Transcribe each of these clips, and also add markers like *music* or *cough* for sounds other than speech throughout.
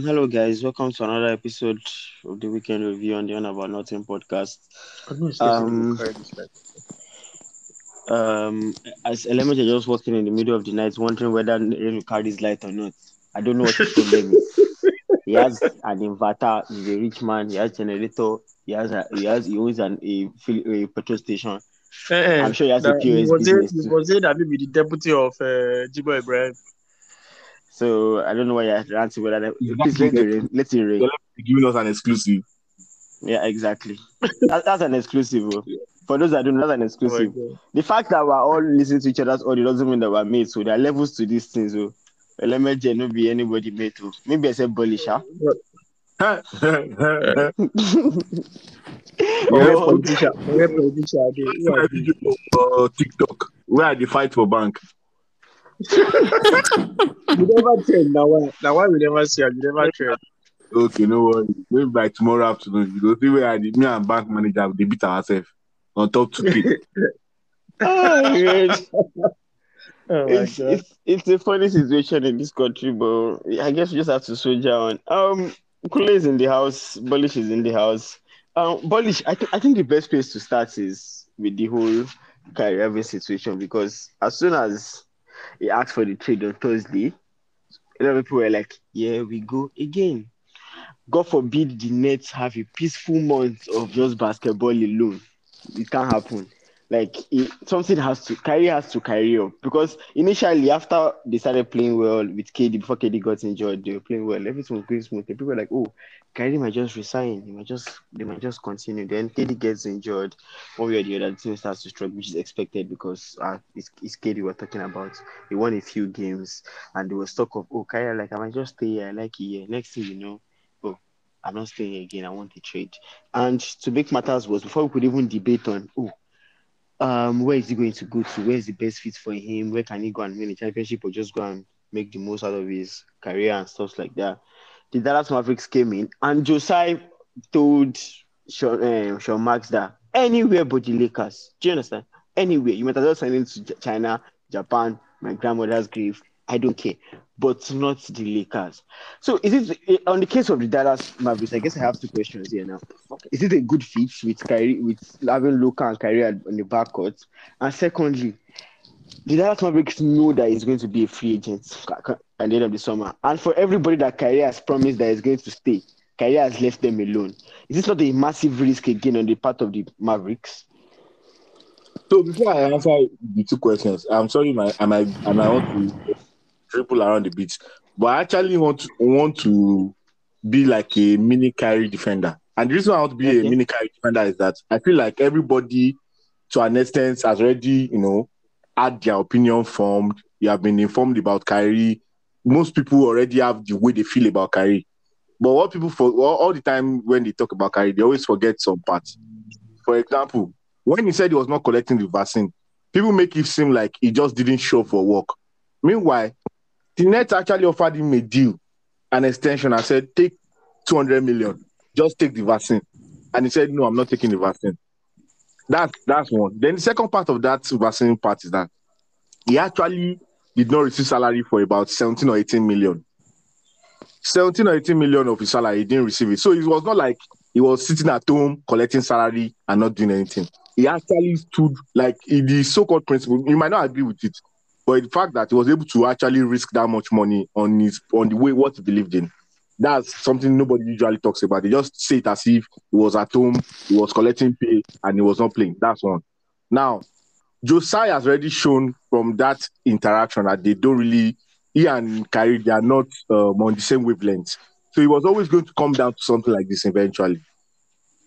Hello, guys. Welcome to another episode of the Weekend Review on the On About Nothing podcast. Um, um, as Elemente just walking in the middle of the night, wondering whether Nelu carries light or not. I don't know what his problem is. He has an inverter. He's a rich man. He has generator. He has a, he has he owns an a, a petrol station. Eh, I'm sure he has a POS was business it, too. was it that maybe the deputy of uh, Jibo Ibrahim. So I don't know why you're ranting whether that, please let it rain. Let it rain. giving us an exclusive. Yeah, exactly. that, that's an exclusive. oh. For those that don't know, that's an Oh exclusive. God. the fact that we're all listening to each other's audio doesn't mean that we're mates. So there are levels to these things. So let me just not be anybody mate. oh. Maybe I said bullish, huh? *laughs* yeah, Where *laughs* Oh? *laughs* Where are they? Who are they? uh, TikTok. Where they fight for bank. You never trend now. Why? Now why we never see her? You never trend. Okay, no worry. Maybe by tomorrow afternoon, you go see where I did, me and bank manager they beat ourselves on top 2K. oh, God. Oh my it's, god. it's it's a funny situation in this country, but I guess we just have to soldier on. Um, Kule is in the house, Bullish is in the house. Um, Bullish, I, th- I think the best place to start is with the whole Kyrie Irving situation because as soon as he asked for the trade on Thursday, a lot of people were like, "Yeah, we go again." God forbid the Nets have a peaceful month of just basketball alone. It can't happen like it, something has to Kyrie has to carry up because initially after they started playing well with KD before KD got injured, they were playing well. Everything was going smooth. People were like, "Oh, Kyrie might just resign. He might just they might just continue." Then KD gets injured, one way or the other, the team starts to struggle, which is expected because uh, it's, it's KD we're talking about. He won a few games, and there was talk of, "Oh, Kyrie, like I might just stay here. I like here." Next thing you know, oh, I'm not staying again. I want a trade. And to make matters worse, before we could even debate on, oh um, where is he going to go to? Where is the best fit for him? Where can he go and win a championship or just go and make the most out of his career and stuff like that? The Dallas Mavericks came in and Joe Tsai told Sean, um, Sean Marks that anywhere but the Lakers. Do you understand? Anywhere. You might as well sign into Ch- China, Japan, my grandmother's grave. I don't care. But not the Lakers. So is it eh, on the case of the Dallas Mavericks? I guess I have two questions here now. Is it a good fit with Kyrie with having Luka and Kyrie on the backcourt? And secondly, the Dallas Mavericks know that he's going to be a free agent at the end of the summer. And for everybody that Kyrie has promised that he's going to stay, Kyrie has left them alone. Is this not a massive risk again on the part of the Mavericks? So before I answer the two questions, I'm sorry, my I might I might want to triple around the beat, but I actually want to want to be like a mini Kyrie defender. And the reason I want to be Okay. a mini Kyrie defender is that I feel like everybody, to an extent, has already you know had their opinion formed. You have been informed about Kyrie. Most people already have the way they feel about Kyrie. But what people for all, all the time when they talk about Kyrie, they always forget some parts. For example, when he said he was not collecting the vaccine, people make it seem like he just didn't show for work. Meanwhile, the Nets actually offered him a deal, an extension, and said, take 200 million, just take the vaccine. And he said, no, I'm not taking the vaccine. That, that's one. Then the second part of that vaccine part is that he actually did not receive salary for about 17 or 18 million. 17 or 18 million of his salary, he didn't receive it. So it was not like he was sitting at home collecting salary and not doing anything. He actually stood like the so-called principle. You might not agree with it, but the fact that he was able to actually risk that much money on his on the way what he believed in, that's something nobody usually talks about. They just say it as if he was at home, he was collecting pay, and he was not playing. That's one. Now, Joe Tsai has already shown from that interaction that they don't really, he and Kyrie, they are not um, on the same wavelength. So he was always going to come down to something like this eventually.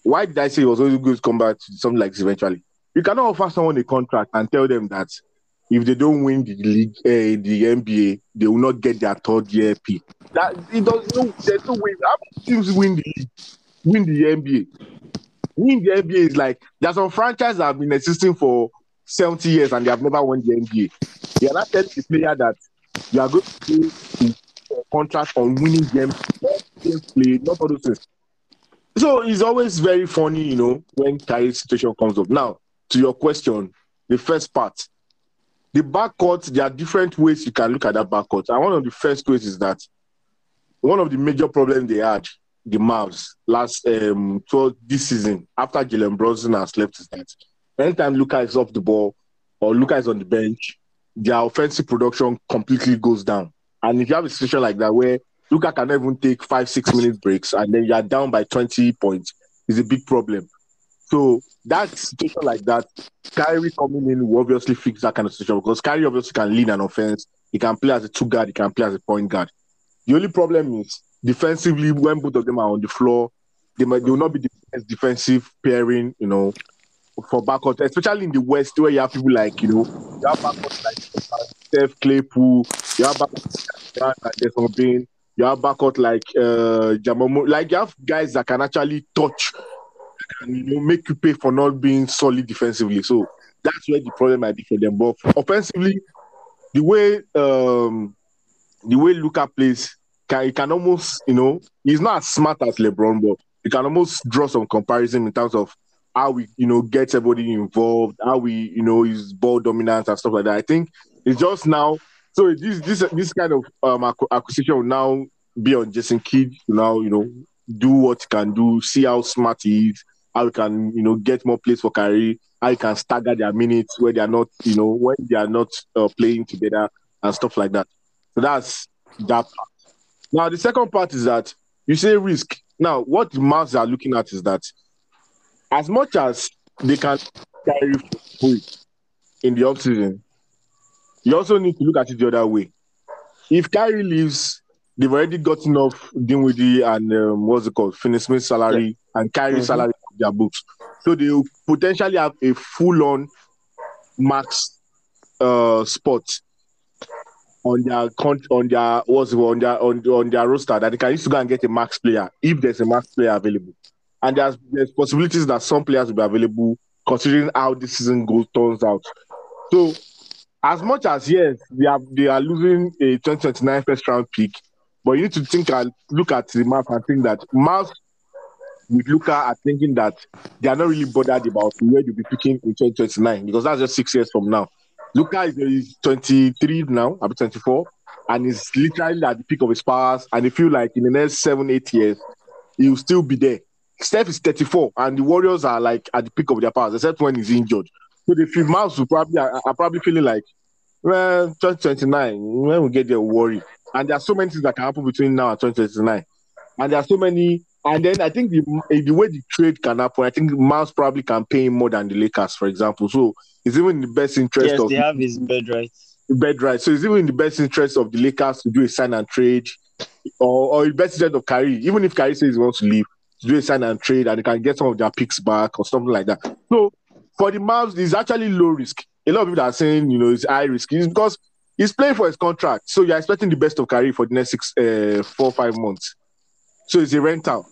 Why did I say he was always going to come back to something like this eventually? You cannot offer someone a contract and tell them that if they don't win the league, uh, the NBA, they will not get their third year P. That it does no, there's no way. How many teams win the league, win the NBA? Win the NBA is like there's some franchises that have been existing for 70 years and they have never won the NBA. They are not telling the player that you are going to pay a contract on winning games, played, not all those things. So it's always very funny, you know, when Kyrie's situation comes up. Now, to your question, the first part, the backcourt, there are different ways you can look at that backcourt. And one of the first ways is that one of the major problems they had, the Mavs last um so this season after Jalen Brunson has left is that anytime Luka is off the ball or Luka is on the bench, their offensive production completely goes down. And if you have a situation like that where Luka can even take five, six minute breaks and then you are down by 20 points, is a big problem. So that situation like that, Kyrie coming in will obviously fix that kind of situation because Kyrie obviously can lead an offense. He can play as a two guard, he can play as a point guard. The only problem is defensively, when both of them are on the floor, they might they will not be the best defensive pairing, you know, for backcourt, especially in the West where you have people like, you know, you have backcourt like Steph Claypool, you have backcourt like Desmond Bane, you have backcourt like uh Ja Morant, like you have guys that can actually touch and you know make you pay for not being solid defensively. So that's where the problem might be for them. But offensively, the way um the way Luka plays, can, he can almost, you know, he's not as smart as LeBron, but you can almost draw some comparison in terms of how we, you know, get everybody involved, how we, you know, his ball dominance and stuff like that. I think it's just now. So this this this kind of um acquisition will now be on Jason Kidd now, you know, do what he can do, see how smart he is, how can, you know, get more plays for Kyrie, how he can stagger their minutes where they are not, you know, when they are not uh, playing together and stuff like that. So that's that part. Now the second part is that you say risk. Now what the Mavs are looking at is that as much as they can carry in the offseason, you also need to look at it the other way. If Kyrie leaves, they've already gotten off Dinwiddie and um, what's it called, Finney Smith's salary and Kyrie's Mhm. salary their books. So they potentially have a full-on max uh, spot on their on their what's it on their on, on their roster that they can use to go and get a max player if there's a max player available. And there's there's possibilities that some players will be available considering how this season goes turns out. So as much as yes, they are they are losing a 2029 first round pick, but you need to think and look at the map and think that Mavs with Luka are thinking that they are not really bothered about where they'll be picking in 2029 because that's just six years from now. Luka is, is 23 now, I'll be 24, and he's literally at the peak of his powers. And they feel like in the next seven, eight years, he will still be there. Steph is 34, and the Warriors are like at the peak of their powers, except when he's injured. So the feel Mavs will probably are, are probably feeling like, well, 2029, when we get there, worry. And there are so many things that can happen between now and 2029. And there are so many. And then I think the the way the trade can happen, I think Mavs probably can pay him more than the Lakers, for example. So it's even in the best interest of. Yes, of they have his bed right. bed right. So it's even in the best interest of the Lakers to do a sign and trade, or or the best interest of Kyrie. Even if Kyrie says he wants to leave, to do a sign and trade, and they can get some of their picks back or something like that. So for the Mavs, it's actually low risk. A lot of people are saying, you know, it's high risk. It's because he's playing for his contract, so you're expecting the best of Kyrie for the next six, uh, four, five months. So it's a rental.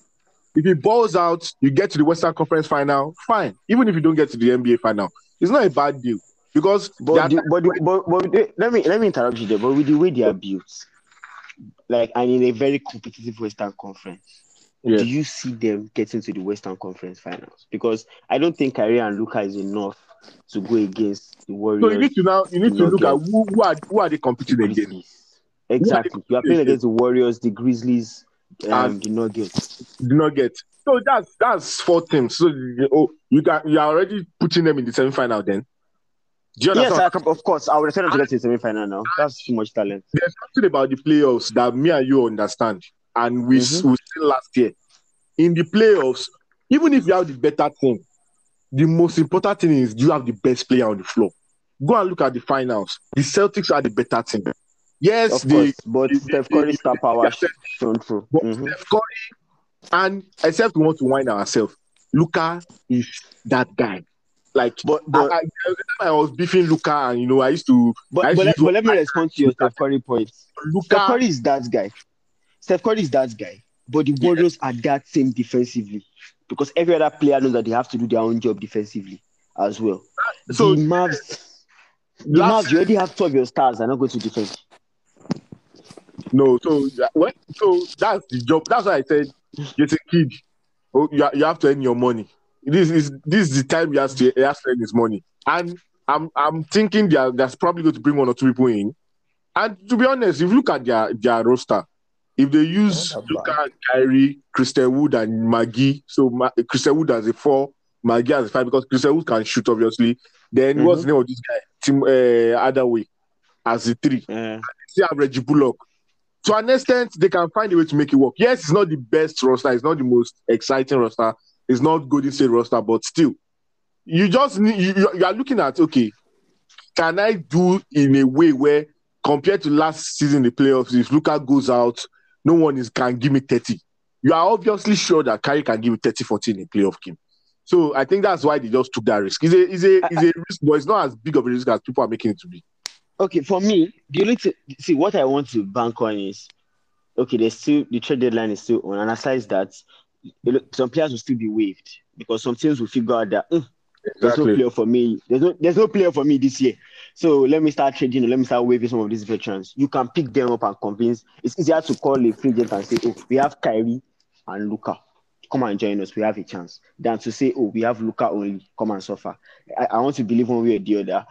If he balls out, you get to the Western Conference final, fine. Even if you don't get to the NBA final, it's not a bad deal because But, the, but, the, but, but let me let me interrupt you there. But with the way they are built, like and in a very competitive Western Conference, do you see them getting to the Western Conference Finals? Because I don't think Kyrie and Luka is enough to go against the Warriors. So you need to now you need to look at who, who are who are they competing the against. Exactly. You are playing against the Warriors, the Grizzlies, And- the Nuggets. Do not get. So that's that's four teams. So you- oh, you got you are already putting them in the semi final. Then do you Yes? I, of course. I would expect them to get to the semi-final now. That's too much talent. There's something about the playoffs that me and you understand, and we Mhm. we seen last year. In the playoffs, even if you have the better team, the most important thing is you have the best player on the floor. Go and look at the finals. The Celtics are the better team. Yes, Of they course. But the- Steph the- Curry star power the- shown through. But Mhm. Steph Curry, and except we want to wind ourselves, Luka is that guy. Like, But I, but I, time I was beefing Luka, and you know, I used to but, used but, to let, but let me respond to your Steph Curry point. Steph Luka. Curry is that guy. Steph Curry is that guy. But the Warriors are that same defensively. Because every other player knows that they have to do their own job defensively as well. So the Mavs, the Mavs, you already have two of your stars are not going to defend. No, so when, so that's the job. That's why I said, get a kid. Oh, you, you have to earn your money. This is this is the time he has to he has to earn his money. And I'm I'm thinking they are, that's probably going to bring one or two people in. And to be honest, if you look at their their roster, If they use Luka Kyrie, Christian Wood and McGee, so Ma- Christian Wood as a four, McGee as a five, because Christian Wood can shoot, obviously. Then what's the name of this guy? Tim uh, Hardaway as a three. Uh, Still have Reggie Bullock. To an extent, they can find a way to make it work. Yes, it's not the best roster, it's not the most exciting roster, it's not Golden State roster, but still, you just you, you- are looking at okay, can I do in a way where compared to last season the playoffs, if Luka goes out, no one is can give me 30. You are obviously sure that Kyrie can give you 30 14 in a playoff game. So I think that's why they just took that risk. It's a, it's a, it's a risk, but it's not as big of a risk as people are making it to be. Okay, for me, the only to see what I want to bank on is okay. There's still the trade deadline is still on, and aside that, some players will still be waived because some teams will figure out that "Hmm, there's no player for me. There's no there's no player for me this year. So let me start trading. Let me start waiving some of these veterans. You can pick them up and convince. It's easier to call a free agent and say, "Oh, we have Kyrie and Luka. Come and join us. We have a chance." Than to say, "Oh, we have Luka only. Come and suffer." I, I want to believe one way or the other.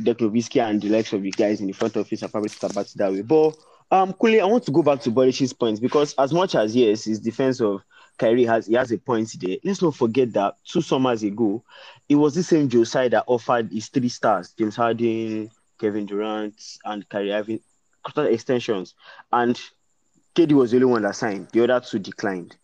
Declan Whiskey and the likes of the guys in the front office are probably about that way. But um, Kule, I want to go back to Bolish's points because as much as yes, his defense of Kyrie has he has a point there. Let's not forget that two summers ago, it was the same Joe Tsai that offered his three stars, James Harden, Kevin Durant, and Kyrie Irving extensions. And KD was the only one that signed. The other two declined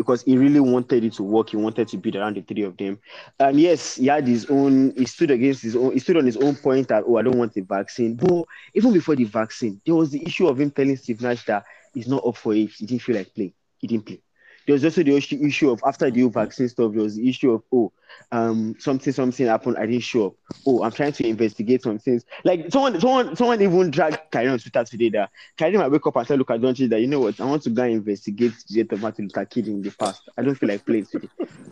because he really wanted it to work. He wanted to build around the three of them. And yes, he had his own, he stood against his own, he stood on his own point that, oh, I don't want the vaccine. But even before the vaccine, there was the issue of him telling Steve Nash that he's not up for it. He didn't feel like playing. He didn't play. There was also the issue of after the vaccine stuff, there was the issue of, oh, um, something, something happened. I didn't show up. Oh, I'm trying to investigate some things. Like someone, someone, someone even dragged Kyrie on Twitter today that Kyrie might wake up and Luka Doncic that you know what, I want to go and investigate the death of Martin Luther in the past. I don't feel like playing today.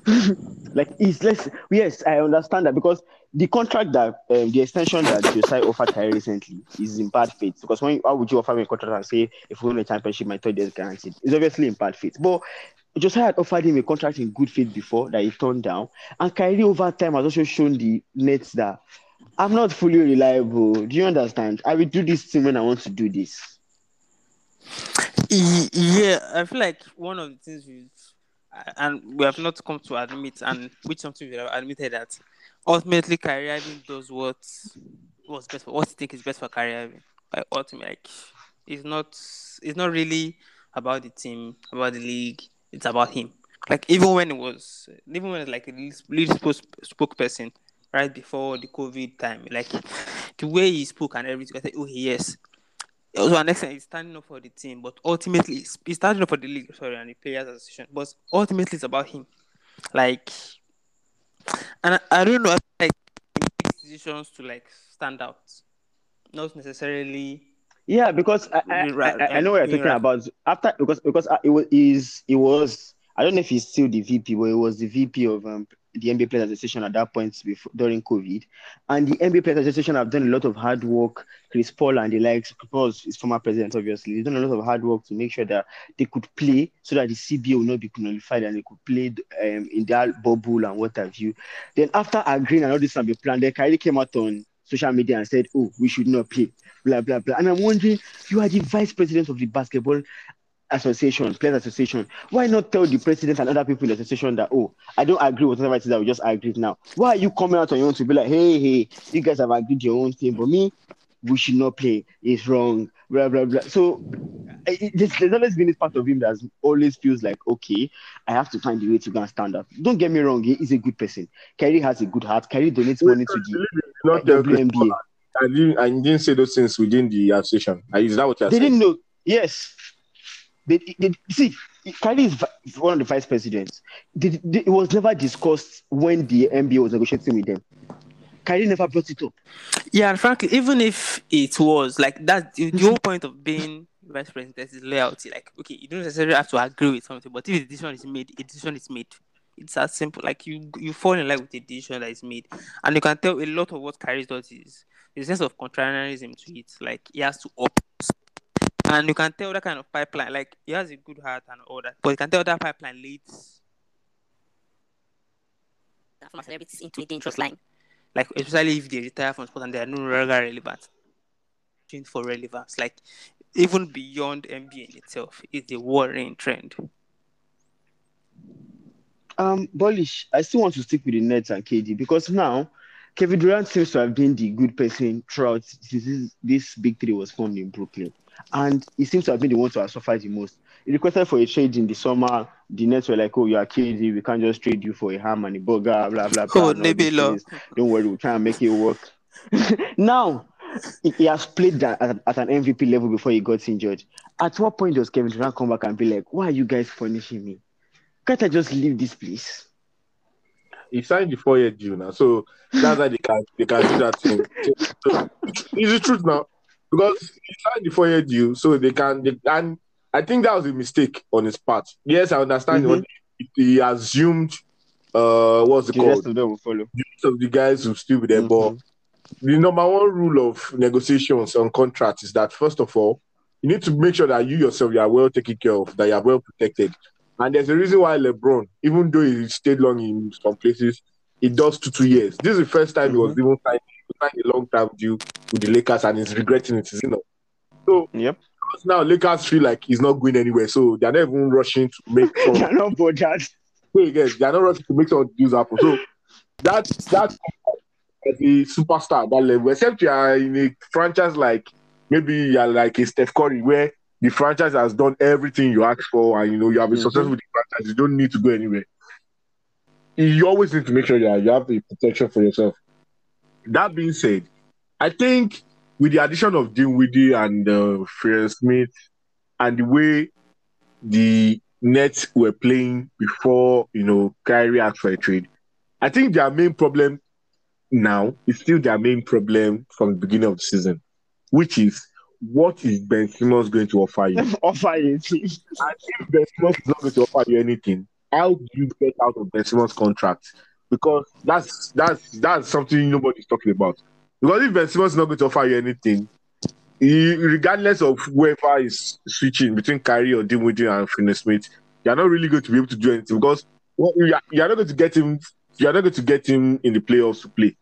*laughs* like it's less. Yes, I understand that because the contract that um, the extension that Joe Tsai offered Kyrie recently is in bad faith. Because when why would you offer me a contract and say if we win a championship, my third is guaranteed? It's obviously in bad faith. But Joe Tsai had offered him a contract in good faith before that he turned down, and Kyrie over time has also shown the Nets that I'm not fully reliable. Do you understand? I will do this thing when I want to do this. Yeah, I feel like one of the things we and we have not come to admit, and which something we have admitted that ultimately Kyrie Irving does what what's best for what he think is best for Kyrie Irving. Like ultimately, like it's not it's not really about the team, about the league. It's about him. Like even when it was, even when it's like a spoke, spokesperson right before the COVID time, like the way he spoke and everything, I said, oh yes, also an extent he's standing up for the team, but ultimately he's, standing up for the league, sorry, and the players association. But ultimately it's about him. Like and I, I don't know I like decisions to like stand out. Not necessarily Yeah, because I, I, I, I know what you're talking about. After because because uh, it was is it was I don't know if he's still the VP, but it was the VP of um, the NBA Players Association at that point before during COVID, and the NBA Players Association have done a lot of hard work. Chris Paul and the likes, Chris Paul is former president, obviously, they've done a lot of hard work to make sure that they could play so that the CBA will not be nullified and they could play um, in that bubble and what have you. Then after agreeing and all this had been planned, then Kyrie came out on social media and said, "Oh, we should not play." Blah blah blah. And I'm wondering, you are the vice president of the basketball association, players association. Why not tell the president and other people in the association that, oh, I don't agree with whatever it is that we just agreed now? Why are you coming out on your own to be like, hey, hey, you guys have agreed your own thing, but me, we should not play. It's wrong. Blah blah blah. So it, there's, there's always been this part of him that always feels like, okay, I have to find a way to go and stand up. Don't get me wrong, he is a good person. Kerry has a good heart. Kerry donates money to the Not the WNBA. I didn't, I didn't say those things within the association. Is that what you're They saying? didn't know. Yes. They, they see, Kyrie is one of the vice presidents. They, they- it was never discussed when the NBA was negotiating with them. Kyrie never brought it up. Yeah, and frankly, even if it was like that, the, the whole point of being vice president is loyalty. Like, okay, you don't necessarily have to agree with something, but if a decision is made, a decision is made. It's as simple. Like you, you fall in love with the decision that is made, and you can tell a lot of what Kyrie does is a sense of contrarianism to it. Like he has to up, and you can tell that kind of pipeline. Like he has a good heart and all that, but you can tell that pipeline leads former celebrities into a dangerous line. Like especially if they retire from sport and they are no longer relevant. For relevance. Like even beyond NBA itself, is a worrying trend. Um, Polish, I still want to stick with the Nets and KD because now Kevin Durant seems to have been the good person throughout since this, this big three was formed in Brooklyn. And he seems to have been the one to have suffered the most. He requested for a trade in the summer. The Nets were like, oh, you are crazy. We can't just trade you for a ham and a burger, blah, blah, blah. Oh, and all Nebula. Don't worry, we'll try and make it work. *laughs* now, he- he has played that at, at an MVP level before he got injured. At what point does Kevin Durant come back and be like, why are you guys punishing me? Can't I just leave this place? he signed the four year deal now, so that's why they can they can do that thing. So, it's the truth now because he signed the four year deal, so they can. They, and I think that was a mistake on his part. Yes, I understand Mhm. what he, he assumed. Uh, what's it The rest called? of them will follow. Most of the guys will still be there, but Mhm. the number one rule of negotiations on contracts is that first of all, you need to make sure that you yourself you are well taken care of, that you are well protected. And there's a reason why LeBron, even though he stayed long in some places, he does two two years. This is the first time he was even signed, signed a long term deal with the Lakers and he's regretting it, you know. So Yep. Now Lakers feel like he's not going anywhere, so they're not even rushing to make *laughs* sure They're not bothered. so again, they're not rushing to make some deals happen. So that that as a superstar at that level, except you are in a franchise like maybe you are like a Steph Curry, where the franchise has done everything you asked for, and you know you have been Mhm. successful with the franchise. You don't need to go anywhere. You always need to make sure that you have the protection for yourself. That being said, I think with the addition of Dinwiddie and uh, Freya Smith and the way the Nets were playing before, you know, Kyrie asked for a trade, I think their main problem now is still their main problem from the beginning of the season, which is what is Ben Simmons going to offer you? *laughs* Offer it. And if Ben Simmons is not going to offer you anything, how do you get out of Ben Simmons' contract? Because that's that's that's something nobody's talking about. Because if Ben Simmons is not going to offer you anything, he, regardless of whoever is switching between Kyrie or Dinwiddie and Finney Smith, you're not really going to be able to do anything because well, you are, you are not going to get him. You are not going to get him in the playoffs to play.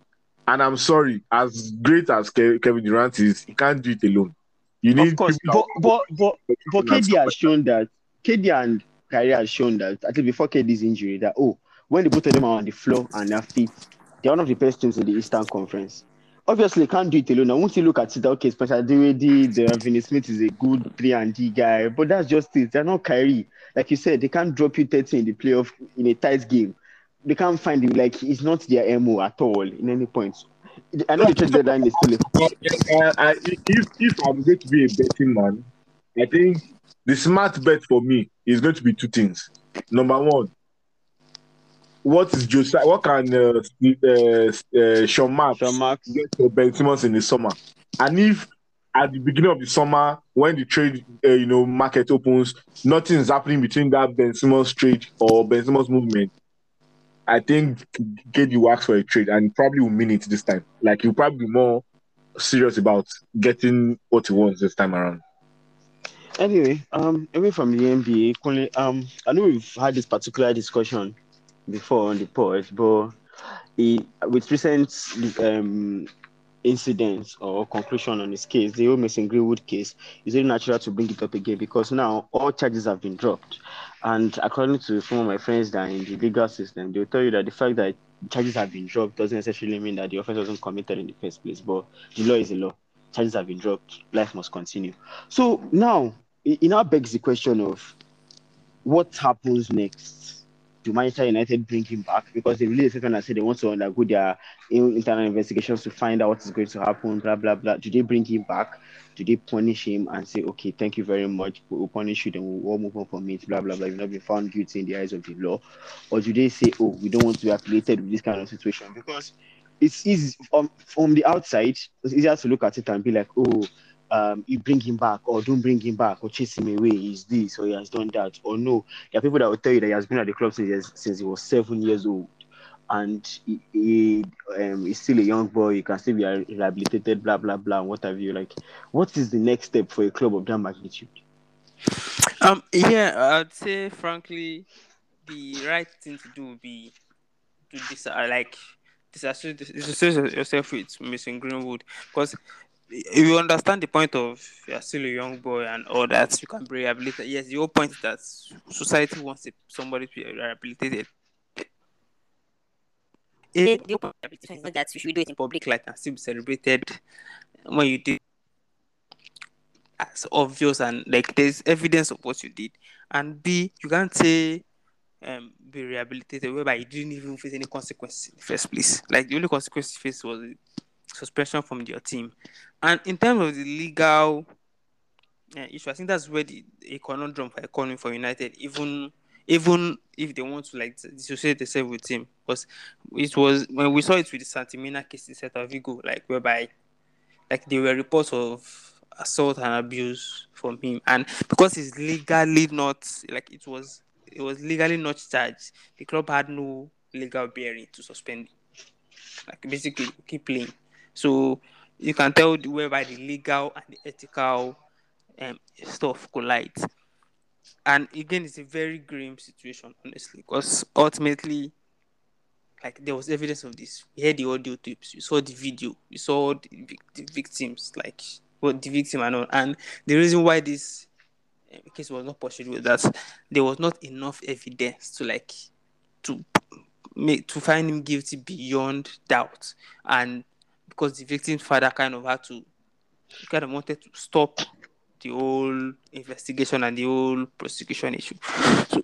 And I'm sorry, as great as Ke- Kevin Durant is, he can't do it alone. You need Of course, but but but but KD has shown that KD and Kyrie has shown that at least before KD's injury that oh when the both of them are on the floor and they're fit, they're one of the best teams in the Eastern Conference. Obviously, can't do it alone. Once you look at it, okay, Spencer the Finney Smith is a good three and D guy, but that's just it. They're not Kyrie. Like you said, they can't drop you 30 in the playoff in a tight game. They can't find it. Like it's not their MO at all in any point. I know the trade deadline is still. uh, if I'm going to be a betting man, I think the smart bet for me is going to be two things. Number one, what is Joe Tsai? What can uh, uh, uh, Sean Marks Sean Marks. get for Ben Simmons in the summer? And if at the beginning of the summer, when the trade, uh, you know, market opens, nothing is happening between that Ben Simmons trade or Ben Simmons movement, I think will ask for a trade and probably will mean it this time. Like he'll probably be more serious about getting what he wants this time around. Anyway, um, away from the NBA, um, I know we've had this particular discussion before on the pod, but he, with recent um incidents or conclusion on his case, the whole Mason Greenwood case, it's very natural to bring it up again because now all charges have been dropped, and according to some of my friends that in the legal system, they'll tell you that the fact that charges have been dropped doesn't necessarily mean that the offense wasn't committed in the first place, but the law is the law. Charges have been dropped. Life must continue. So now it it now begs the question of what happens next. Do Manchester United bring him back? Because they released a and said they want to undergo their internal investigations to find out what is going to happen, blah, blah, blah. Do they bring him back? Do they punish him and say, okay, thank you very much, we'll punish you, then we'll move on from it, blah, blah, blah. You've not been found guilty in the eyes of the law. Or do they say, oh, we don't want to be affiliated with this kind of situation? Because it's easy from, from the outside, it's easier to look at it and be like, oh, um, you bring him back or don't bring him back or chase him away. He's this or he has done that or no. There are people that will tell you that he has been at the club since he, since he was seven years old and he, he um, he's still a young boy. He can still be rehabilitated, blah blah blah, what have you. Like, what is the next step for a club of that magnitude? Um, yeah, I'd say frankly, the right thing to do would be to dis- like disassociate yourself with Mason Greenwood because you understand the point of you're still a young boy and all that you can be rehabilitated. Yes, the whole point is that society wants somebody to be rehabilitated. Eh, the whole point of rehabilitation is not that you should do it in public light and still be celebrated when you did as obvious and like there's evidence of what you did. And B, you can't say um be rehabilitated whereby you didn't even face any consequences in the first place. Like the only consequence you faced was suspension from your team. And in terms of the legal uh, issue, I think that's where the a conundrum for economy for United, even even if they want to like dissociate themselves with him, because it was when we saw it with the Santi Mina case in Celta Vigo, like whereby like there were reports of assault and abuse from him, and because he's legally not like it was it was legally not charged, the club had no legal bearing to suspend. Like basically keep playing. So you can tell whereby the legal and the ethical um, stuff collide. And again, it's a very grim situation, honestly, because ultimately, like there was evidence of this. We heard the audio tapes, we saw the video, we saw the, the victims, like the victim and all. And the reason why this um, case was not pursued was that there was not enough evidence to like to make to find him guilty beyond doubt. And because the victim's father kind of had to kind of wanted to stop the whole investigation and the whole prosecution issue. So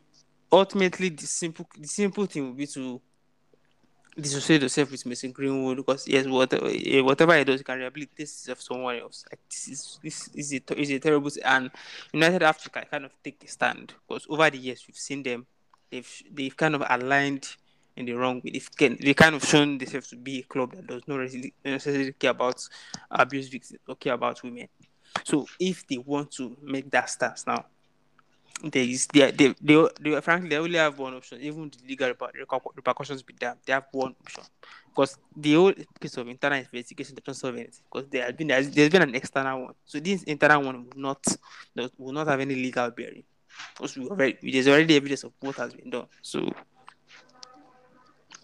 ultimately the simple the simple thing would be to dissociate yourself with Mason Greenwood because yes, whatever eh, whatever he does, he can rehabilitate himself someone else. Like this is this is a is a terrible and United to kind of take a stand because over the years we've seen them they've they've kind of aligned in the wrong way. They kind of shown themselves to be a club that does not necessarily care about abuse victims or care about women. So if they want to make that stance now, there is they, they, they, they, frankly they only have one option. Even the legal repercussions be damned, they have one option because the whole case of internal investigation doesn't solve anything because there has been there's been an external one. So this internal one will not will not have any legal bearing because we already, there's already evidence of what has been done. So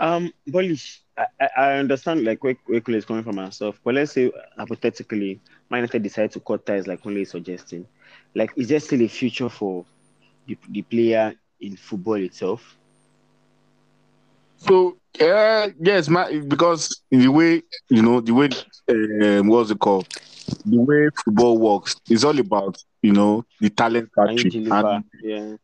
um, Polish, I, I understand like where, where Kule is coming from myself, but let's say hypothetically, Man United decide to cut ties like Kule is suggesting. Like, is there still a future for the, the player in football itself? So uh, yes, my, because the way you know the way um, what's it called, the way football works is all about you know the talent factory. And, yeah.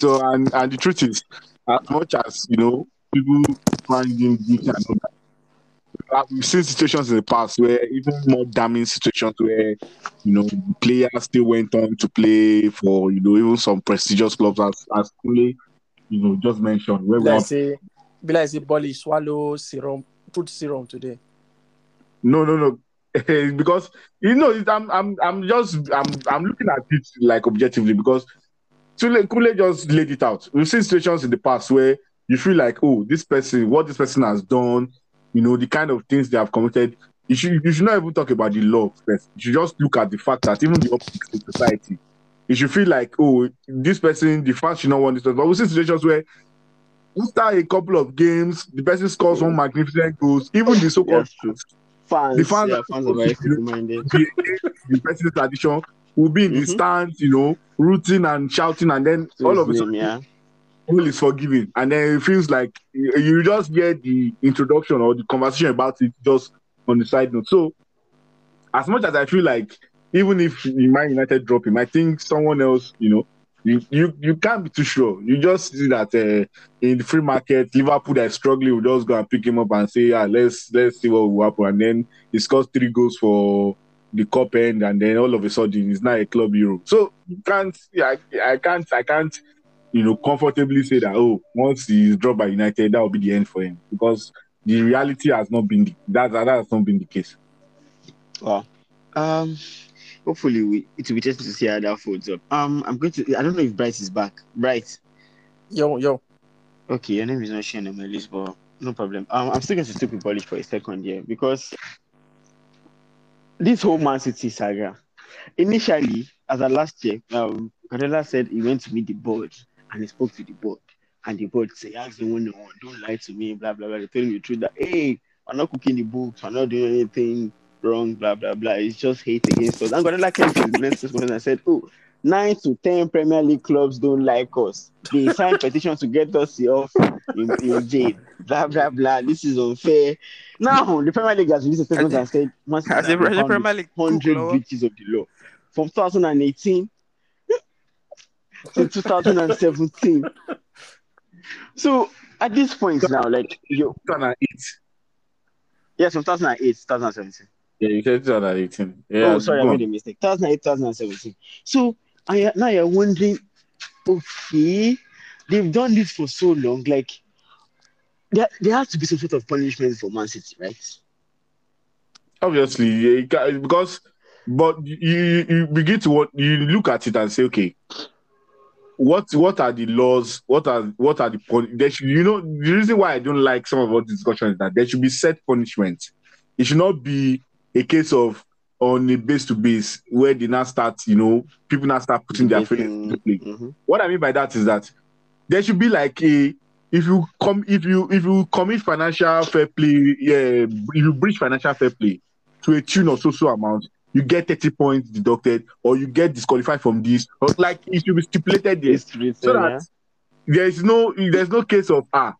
So and and the truth is, as much as you know people find him guilty and all that. We've seen situations in the past where even more damning situations where you know players still went on to play for you know even some prestigious clubs as as Kule, you know just mentioned where be like say be like say Bolly swallow serum put serum today. No, no, no. *laughs* because you know I'm I'm I'm just I'm I'm looking at it like objectively because Kule just laid it out. We've seen situations in the past where you feel like, oh, this person, what this person has done, you know, the kind of things they have committed. You should you should not even talk about the law first. You should just look at the fact that even the optics in society, you should feel like, oh, this person, the fans should not want this. Person. But we see situations where after a couple of games, the person scores one magnificent goals, even the so-called fans, fans, the fans, yeah, fans are very *laughs* minded. The, the person's tradition will be in mm-hmm. the stands, you know, rooting and shouting, and then all of a sudden, yeah all is forgiving, and then it feels like you, just get the introduction or the conversation about it just on the side note. So, as much as I feel like even if Man United drop him, I think someone else, you know, you you, you can't be too sure. You just see that uh, in the free market, Liverpool that is struggling will just go and pick him up and say, yeah, let's let's see what will happen, and then he scores three goals for the cup end, and then all of a sudden he's not a club hero. So you can't, yeah, I, I can't, I can't you know, comfortably say that, oh, once he's dropped by United, that will be the end for him. Because the reality has not been the, that, that has not been the case. Well, um, hopefully we, it will be interesting to see how that folds up. Um, I'm going to. I don't know if Bright is back. Bright. Yo, yo. Okay, your name is not showing on my list, but no problem. Um, I'm still going to stick with Polish for a second here because this whole Man City saga. Initially, as a last year, um, Guardiola said he went to meet the board and he spoke to the board. And the board said, ask the one, don't lie to me, blah, blah, blah. They told him the truth that, hey, I'm not cooking the books, I'm not doing anything, wrong, blah blah blah. It's just hate against us. And Guardiola came to the next morning I said, "Oh, nine to ten Premier League clubs don't like us. They signed petitions to get us off in, in jail. Blah blah blah. This is unfair." Now the Premier League has released a statement and said, "Man City As a have been as a found with Premier League, hundred breaches of the law from 2018 to 2017." So at this point now, like you, 2008. yes, from 2008, 2017. Yeah, you said 2018. Yeah, oh, sorry, I made a mistake. 2008, 2017. So I, now you're wondering, okay, they've done this for so long. Like, there, there has to be some sort of punishment for Man City, right? Obviously, yeah, because but you, you you begin to what you look at it and say, okay, what what are the laws? What are what are the there should, you know the reason why I don't like some of our discussion is that there should be set punishment. It should not be a case of on a base to base where they now start, you know, people now start putting their faith play. Mhm. What I mean by that is that there should be like a if you come if you if you commit financial fair play, yeah, if you breach financial fair play to a tune of so so amount, you get 30 points deducted or you get disqualified from this. Or like it should be stipulated written, So yeah. that there is no there's no case of ah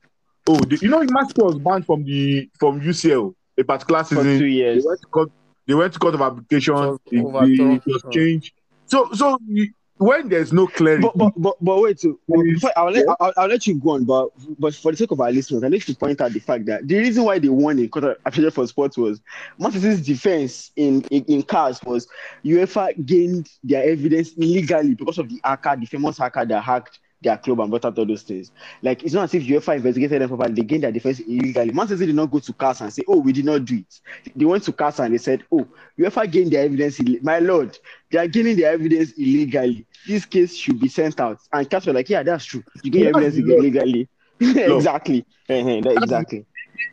oh the, you know Masco was banned from the from UCL a particular for season. two They years. went to court, they went to court of arbitration. was It, it was changed. So so you- when there's no clarity, But, but but but wait, so, but before, I'll, let, I'll, I'll let you go on. But but for the sake of our listeners, I need to point out the fact that the reason why they won in court appeal for sports was Man City's defense in, in in CAS was UEFA gained their evidence illegally because of the hacker, the famous hacker that hacked their club and brought out all those things. Like it's not as if UEFA investigated them properly; they gained their defense illegally. Man City did not go to CAS and say, "Oh, we did not do it." They went to CAS and they said, "Oh, UEFA gained their evidence. Ill- My lord, they are gaining their evidence illegally. This case should be sent out." And CAS were like, "Yeah, that's true. You gain evidence illegally." *laughs* exactly. That- exactly.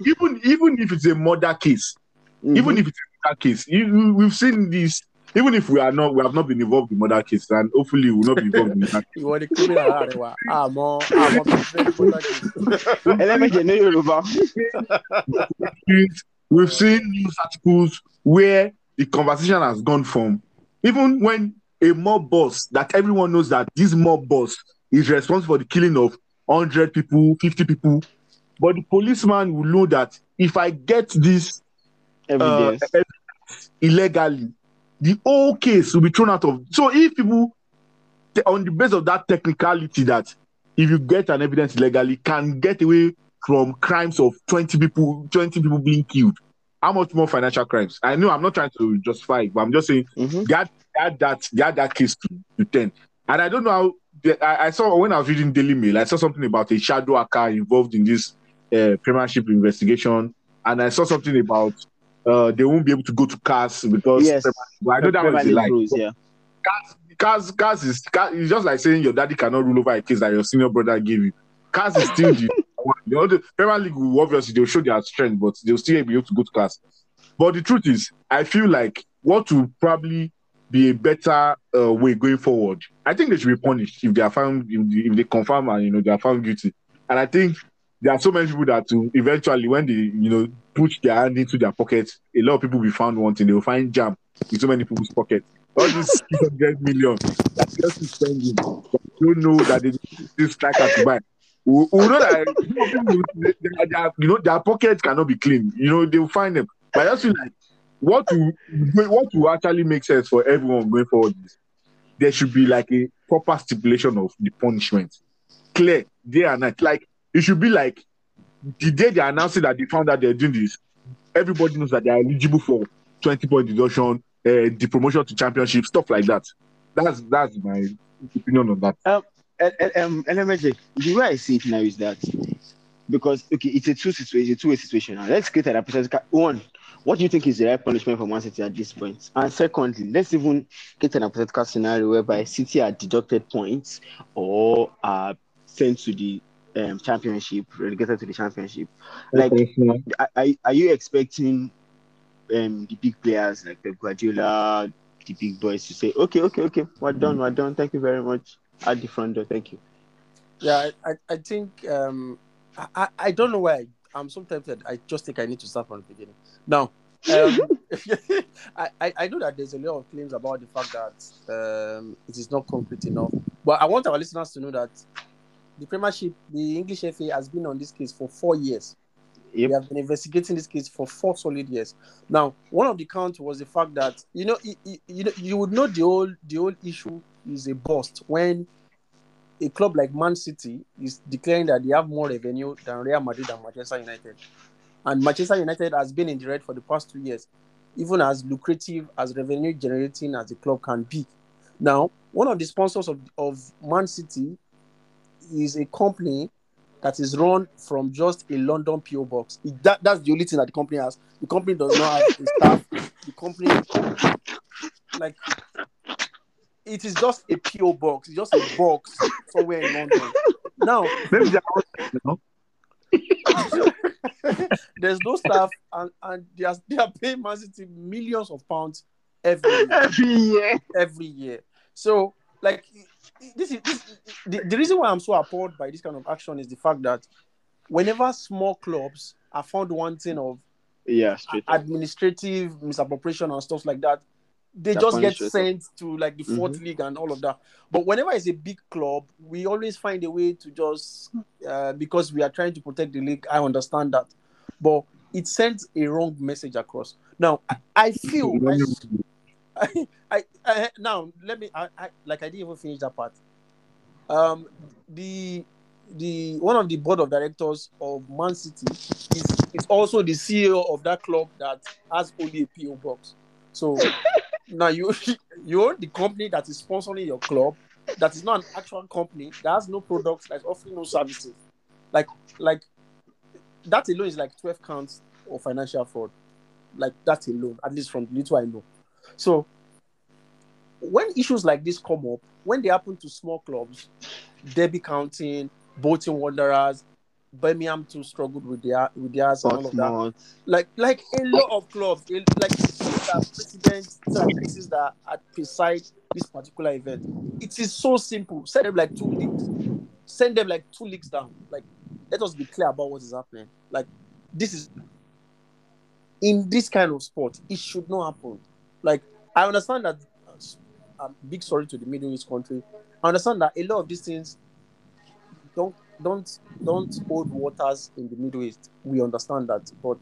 even even if it's a murder case, Mhm. even if it's a murder case, you- we've seen this. Even if we are not, we have not been involved in murder case, and hopefully we will not be involved in that. *laughs* ìwọ ni criminal láàrin wa àmọ́ àmọ́ bí fẹ́ kó dájú. Ẹlẹ́mẹ̀jẹ̀ ní Yorùbá. We've seen news articles where the conversation has gone from even when a mob boss that everyone knows that this mob boss is responsible for the killing of 100 people, 50 people, but the policeman will know that if I get this uh, Evidence. evidence illegally, the whole case will be thrown out of. So if people, on the basis of that technicality, that if you get an evidence legally, can get away from crimes of 20 people, 20 people being killed. How much more financial crimes? I know I'm not trying to justify it, but I'm just saying Mhm. they had, they had that that case to, to 10. And I don't know how the- I, I saw when I was reading Daily Mail, I saw something about a shadow hacker involved in this uh, premiership investigation, and I saw something about uh, they won't be able to go to CAS because Yes. but I know that was League rules, yeah. CAS, CAS is CAS, it's just like saying your daddy cannot rule over a case that your senior brother gave you. CAS is still the *laughs* one. You know, the Premier League will obviously they'll show their strength, but they'll still be able to go to CAS. But the truth is, I feel like what will probably be a better uh, way going forward. I think they should be punished if they are found if they, if they confirm and you know they are found guilty. And I think there are so many people that will eventually, when they you know put their hand into their pocket, a lot of people will be found wanting. They will find jam in so many people's pockets. All these 600 million that just is spending, don't know that they this striker to buy. We, we know that they- they- you know their pockets cannot be clean. You know they will find them. But feel like what will what will actually make sense for everyone going forward is there should be like a proper stipulation of the punishment, clear day and night. Like it should be like the day they announced that they found out they're doing this, everybody knows that they are eligible for 20 point deduction, uh, the promotion to championship, stuff like that. That's that's my opinion on that. El- El- um, Elementary, the way I see it now is that because okay, it's a two situation, two way situation. Now let's create an hypothetical one. What do you think is the right punishment for Man City at this point? And secondly, let's even get an hypothetical scenario whereby City are deducted points or are sent to the um, championship, relegated to the championship. Like, are, are- are you expecting um, the big players like Pep Guardiola, the big boys to say, okay, okay, okay, we're done, we're done, thank you very much at the front door, thank you. Yeah, I, I, I think um I, I- I don't know why I'm sometimes I just think I need to start from the beginning. Now, um, *laughs* I, I I know that there's a lot of claims about the fact that um, it is not concrete enough, but I want our listeners to know that the Premiership, the English FA, has been on this case for four years. Yep. We have been investigating this case for four solid years. Now, one of the counts was the fact that you know you, know you would know the whole the whole issue is a bust when a club like Man City is declaring that they have more revenue than Real Madrid and Manchester United, and Manchester United has been in the red for the past two years, even as lucrative as revenue generating as the club can be. Now, one of the sponsors of, of Man City is a company that is run from just a London PO box. It- that, that's the only thing that the company has. The company does not have a staff. The company, like, it is just a PO box. It's just a box somewhere in London. Now, Maybe they are *laughs* there's no staff, and, and they, are, they are paying Man City millions of pounds every year. Every year. every year. So, like, this is this, the, the reason why I'm so appalled by this kind of action is the fact that whenever small clubs are found wanting of Yeah, administrative misappropriation and stuff like that, they They're just get sent to like the 4th league and all of that. But whenever it's a big club, we always find a way to just uh, because we are trying to protect the league. I understand that, but it sends a wrong message across. Now, I, *laughs* I feel I, I, I now let me I, I like I didn't even finish that part. Um, the the one of the board of directors of Man City is, is also the CEO of that club that has only a PO box. So *laughs* now you you own the company that is sponsoring your club, that is not an actual company, that has no products, that's offering no services. Like like that alone is like 12 counts of financial fraud. Like that alone, at least from little I know. So when issues like this come up, when they happen to small clubs, Derby County, Bolton Wanderers, Birmingham too struggled with their with theirs and all of that. Like like a lot of clubs, a- like presidents and places that are beside this particular event. It is so simple. Send them like two leagues. Send them like two leagues down. Like let us be clear about what is happening. Like this is in this kind of sport, it should not happen. Like I understand that. uh, s- I'm big sorry to the Middle East country. I understand that a lot of these things don't don't don't hold waters in the Middle East. We understand that, but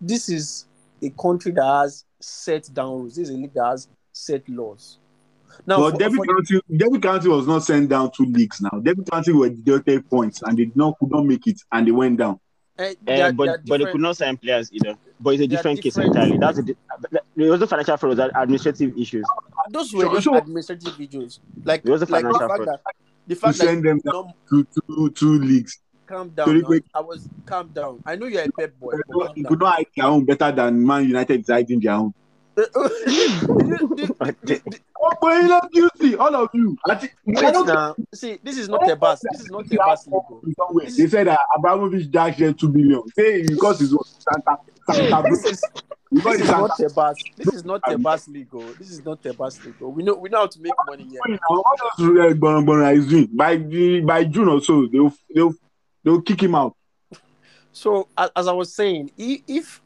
this is a country that has set down rules. This is a league that has set laws. Now, but for- Derby for- County, Derby County was not sent down two leagues now. Derby County were deducted points and they did not could not make it and they went down. They Uh, are- but they are but they different- could not sign players either. But it's a They different case different. entirely. That's a di- there was no financial fraud. It was administrative issues. those were Sure, just sure. administrative videos. Like, It was a like the financial fact fraud. that the To fact that send them down to two two leagues. calm down. Sorry, now. I was calm down. I know you're a pep boy. You could not hide their own better than Man United is hiding their own. All of you. Wait now. See, this is not a bus. This is not a bus. They said that Abramovich dashed them two billion. Say because it's Santa Santa This is this is not a bus. This is not a bus legal. This is not a bus legal. We know we know how to make money here. What uh, is doing? By the by June or so, they'll they'll they'll kick him out. So as I was saying, if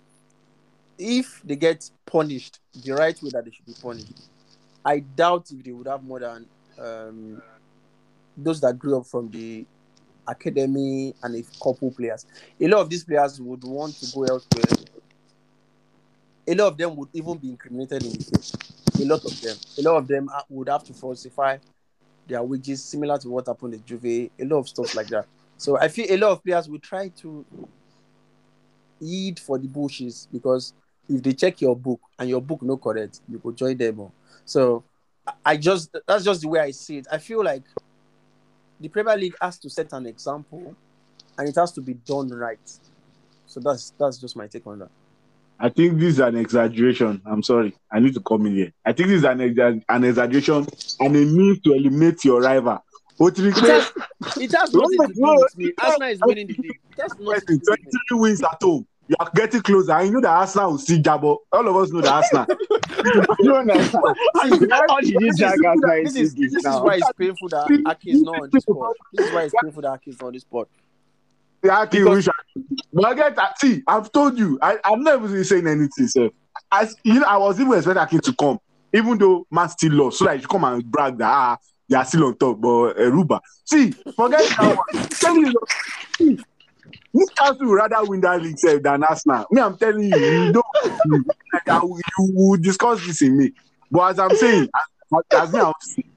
if they get punished the right way that they should be punished, I doubt if they would have more than um, those that grew up from the academy and a couple players. A lot of these players would want to go elsewhere. A lot of them would even be incriminated in the case. A lot of them. A lot of them would have to falsify their wages, similar to what happened at Juve. A lot of stuff like that. So I feel a lot of players will try to heed for the bushes because if they check your book and your book no correct, you could join them. oh. So I- just that's just the way I see it. I feel like the Premier League has to set an example and it has to be done right. So that's that's just my take on that. I think this is an exaggeration. I'm sorry. I need to come in here. I think this is an, exa- an exaggeration and a means to eliminate your rival. But to be It has, it has nothing to do with me. *laughs* Arsenal is winning the league. It has nothing to do with me. 23 wins at home. You are getting closer. I know that Arsenal will see Jabo. All of us know that Arsenal. *laughs* You understand? *laughs* How did you drag us like This is this this is why it's painful that Aki is not on this spot. This is why it's painful that Aki is not on this spot. Yeah, okay, Because- we shall- But I get that. See, I've told you, I, I'm not even saying anything, sir. As you know, I was even expecting Akin to come, even though man still lost, so that he come and brag that ah, they are still on top. But uh, Ruba, see, forget that one. Newcastle would rather win that league sef than Arsenal. Me, I'm telling you, you don't. Like, you will discuss this in me. But as I'm saying, as, as me, I'm saying,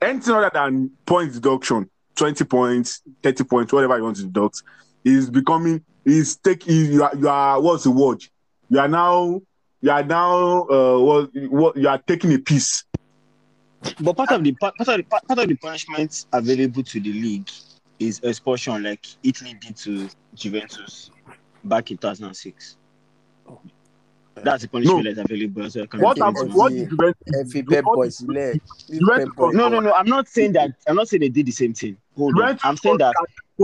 anything other than point deduction, 20 points, 30 points, whatever you want to deduct, is becoming is taking, you are you are what's the word? You are now you are now uh what, what you are taking a piece. But part of the part of the part of the punishments available to the league is expulsion, like Italy did to Juventus back in 2006. That's the punishment that's available as well. What happened? What did Juventus Every do? pep boys, did le- You leave went pep to- boys. No, no, no. I'm not saying that. I'm not saying they did the same thing. Hold on. I'm saying that.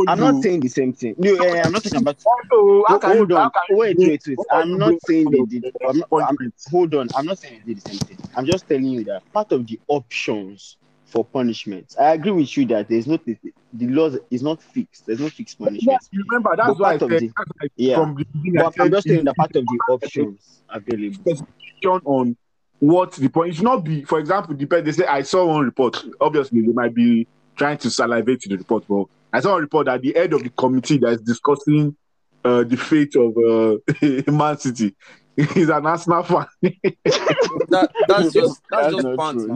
I'm not saying the same thing. No, eh, I'm not talking about. Also, how hold on. how can you Wait, wait, wait. I'm not saying they did. I'm not, I'm, hold on. I'm not saying they did the same thing. I'm just telling you that part of the options for punishment. I agree with you that there's not the, the law is not fixed. There's no fixed punishment. Yes, remember that's But why I part of said the- that's why Yeah. from the beginning. I But I'm said just saying the part of the options available. specification on what the point it should not be. For example, depend. They say I saw one report. Obviously, they might be trying to salivate to the report, but I saw a report that the head of the committee that is discussing uh, the fate of uh, *laughs* Man City *laughs* is an Arsenal fan. That, that's *laughs* just that's, just not pants true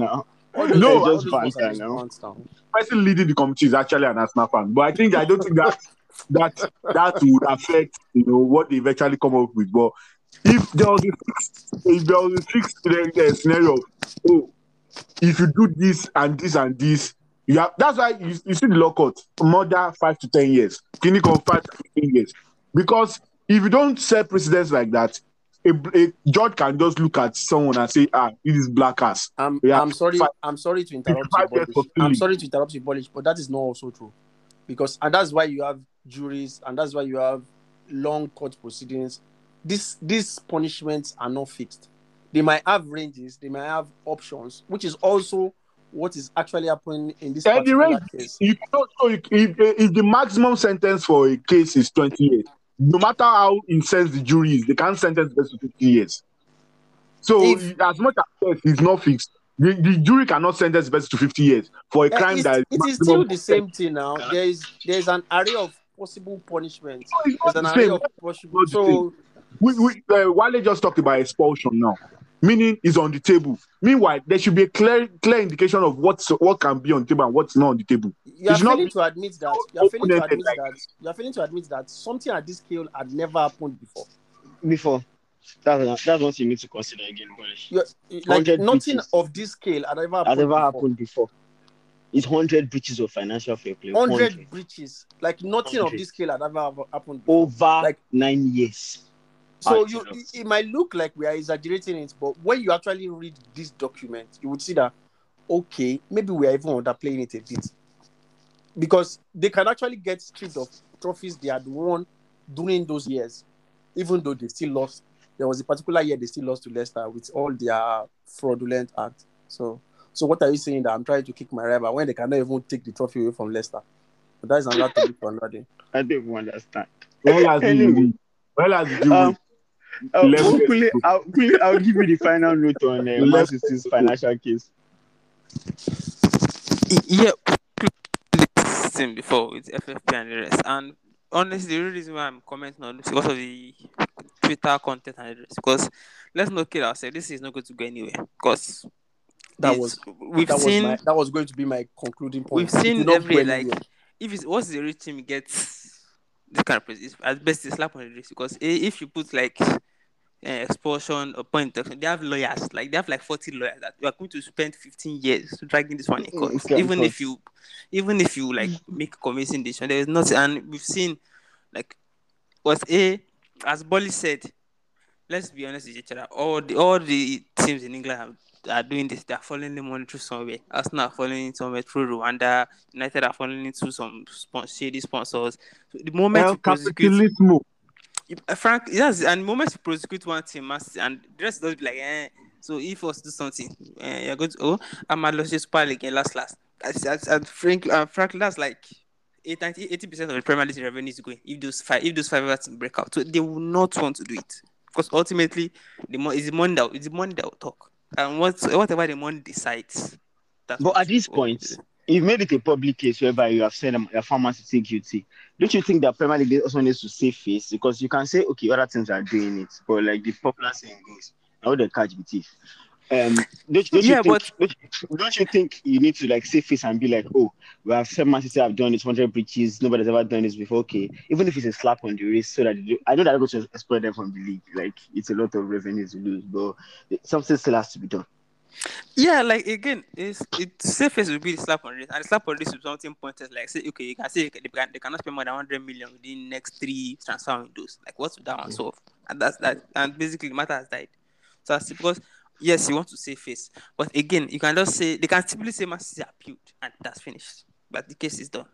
now. now. All those- No, all just those pants ones are just now. pants now. person leading the committee is actually an Arsenal fan. But I think I don't think that that that would affect you know what they eventually come up with. But if there was a fixed, if there was a fixed uh, scenario, of, oh, if you do this and this and this, you have that's why you, you see the lockout murder five to ten years, clinical five to ten years. Because if you don't set precedents like that, a, a judge can just look at someone and say, ah, this is black ass. I'm I'm sorry. five- I'm sorry to interrupt you, years Polish. for I'm sorry to interrupt you, Polish, but that is not also true, because and that's why you have juries and that's why you have long court proceedings. This these punishments are not fixed. They might have ranges. They might have options, which is also what is actually happening in this And the particular range, case. you know if, if, if the maximum sentence for a case is 20 years, no matter how incensed the jury is, they can't sentence the person to 50 years. So, If- as much as yes, it's not fixed, the, the jury cannot sentence the person to 50 years for a crime that it is still the same thing now. There is there is an array of possible punishments. No, There's an the array same. of possible. So We, we, uh, Wale just talked about expulsion now, meaning is on the table. Meanwhile, there should be a clear clear indication of what's, what can be on the table and what's not on the table. you are It's not- failing to admit that you are failing to admit like that you are failing to admit that something at this scale had never happened before. Before. That's that's what you need to consider again, Polish. Like nothing breaches. of this scale had ever happened. Has ever before. happened before. It's hundred breaches of financial fair play. 100 100. breaches, like nothing of this scale had ever happened. Before. over Like- nine years. So you, it, it might look like we are exaggerating it, but when you actually read this document, you would see that okay, maybe we are even underplaying it a bit, because they can actually get stripped of trophies they had won during those years, even though they still lost. There was a particular year they still lost to Leicester with all their fraudulent acts. So, so what are you saying that I'm trying to kick my rival when they cannot even take the trophy away from Leicester? But that is another topic for another day. I don't understand. Well, as Anyway. you, well, as you, Um, Uh, Level- hopefully, I'll, quickly, I'll give you the final note on uh, Man City's financial case. Y- Yeah, this thing before with FFP and the rest. And honestly, the real reason why I'm commenting on this is because of the Twitter content and the rest. Because let's not kid ourselves, this is not going to go anywhere. Because That was we've that seen was my, that was going to be my concluding point. we've seen did not every like if it's what's the rich team gets this kind of place, at best it's slap on the wrist because if you put like uh, expulsion or point they have lawyers like they have like 40 lawyers that you are going to spend 15 years dragging this one in court Okay, even if you even if you like make a convincing decision there is nothing and we've seen like was a as Bolly said let's be honest with each other all the all the teams in England have are doing this. They are following the money through somewhere. Arsenal are following it somewhere through Rwanda. United are following it through some spon- shady sponsors. So the moment El you prosecute, Capitalismo. Uh, Frank, yes, and the moment you prosecute one team, must- and the rest does be like, eh. So if us do something, eh, you're going to oh, I'm at Super League again last last. As, as, and Frank, uh, frankly, that's like 80 percent of the Premier League revenue is going if those five if those five teams break out. So they will not want to do it because ultimately the mo- is the money that it's the money that will talk and what whatever the money decides. But at this point, you've made it a public case whereby you have said um, a farmers to take guilty. Don't you think that Premier League also needs to save face? Because you can say, okay, other teams are doing it, but like the popular saying goes, how they catch the thief. Um, don't, don't Yeah, you think, but- don't, don't you think you need to like save face and be like, oh, we have said Man City have done this 100 breaches, nobody's ever done this before. Okay, even if it's a slap on the wrist, so that do, I know that I'm going to exploit them from the league. Like it's a lot of revenue to lose, but something still has to be done. Yeah, like again, it's it's safest will be the slap on this, and the slap on this is something pointless. Like say, okay, you can say they, can, they cannot spend more than 100 million within next three transfer windows. Like what's that one solve? And that's that. And basically, the matter has died. So that's because yes, you want to save face, but again, you can just say they can simply say Man City appealed and that's finished, but the case is done.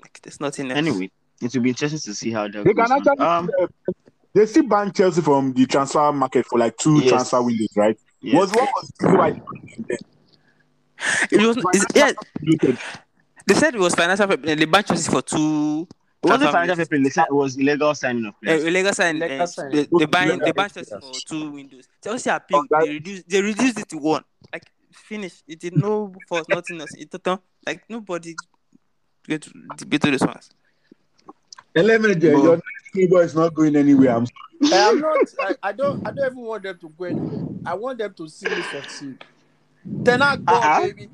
Like there's nothing else. Anyway, it will be interesting to see how that They goes. can actually Um, uh, they still banned Chelsea from the transfer market for like two Yes. transfer windows, right? Yes. Was what was the reason why they banned it was it's, yeah. They said it was financial. They banned Chelsea for two. It wasn't financial windows. fair play. They said it was illegal signing of Uh, players. illegal sign, Illegal uh, sign. they, they ban Yeah, they ban yeah. Chelsea for two windows. Chelsea appealed. that- They reduced they reduced it to one. Like finish. It did no for nothing else. It total like nobody get to debate those ones. Eleven, But- your new is not going anywhere. I'm Eh, I'm not. I, I don't. I don't even want them to go anywhere. I want them to see me succeed. Then I go, Uh-uh. baby.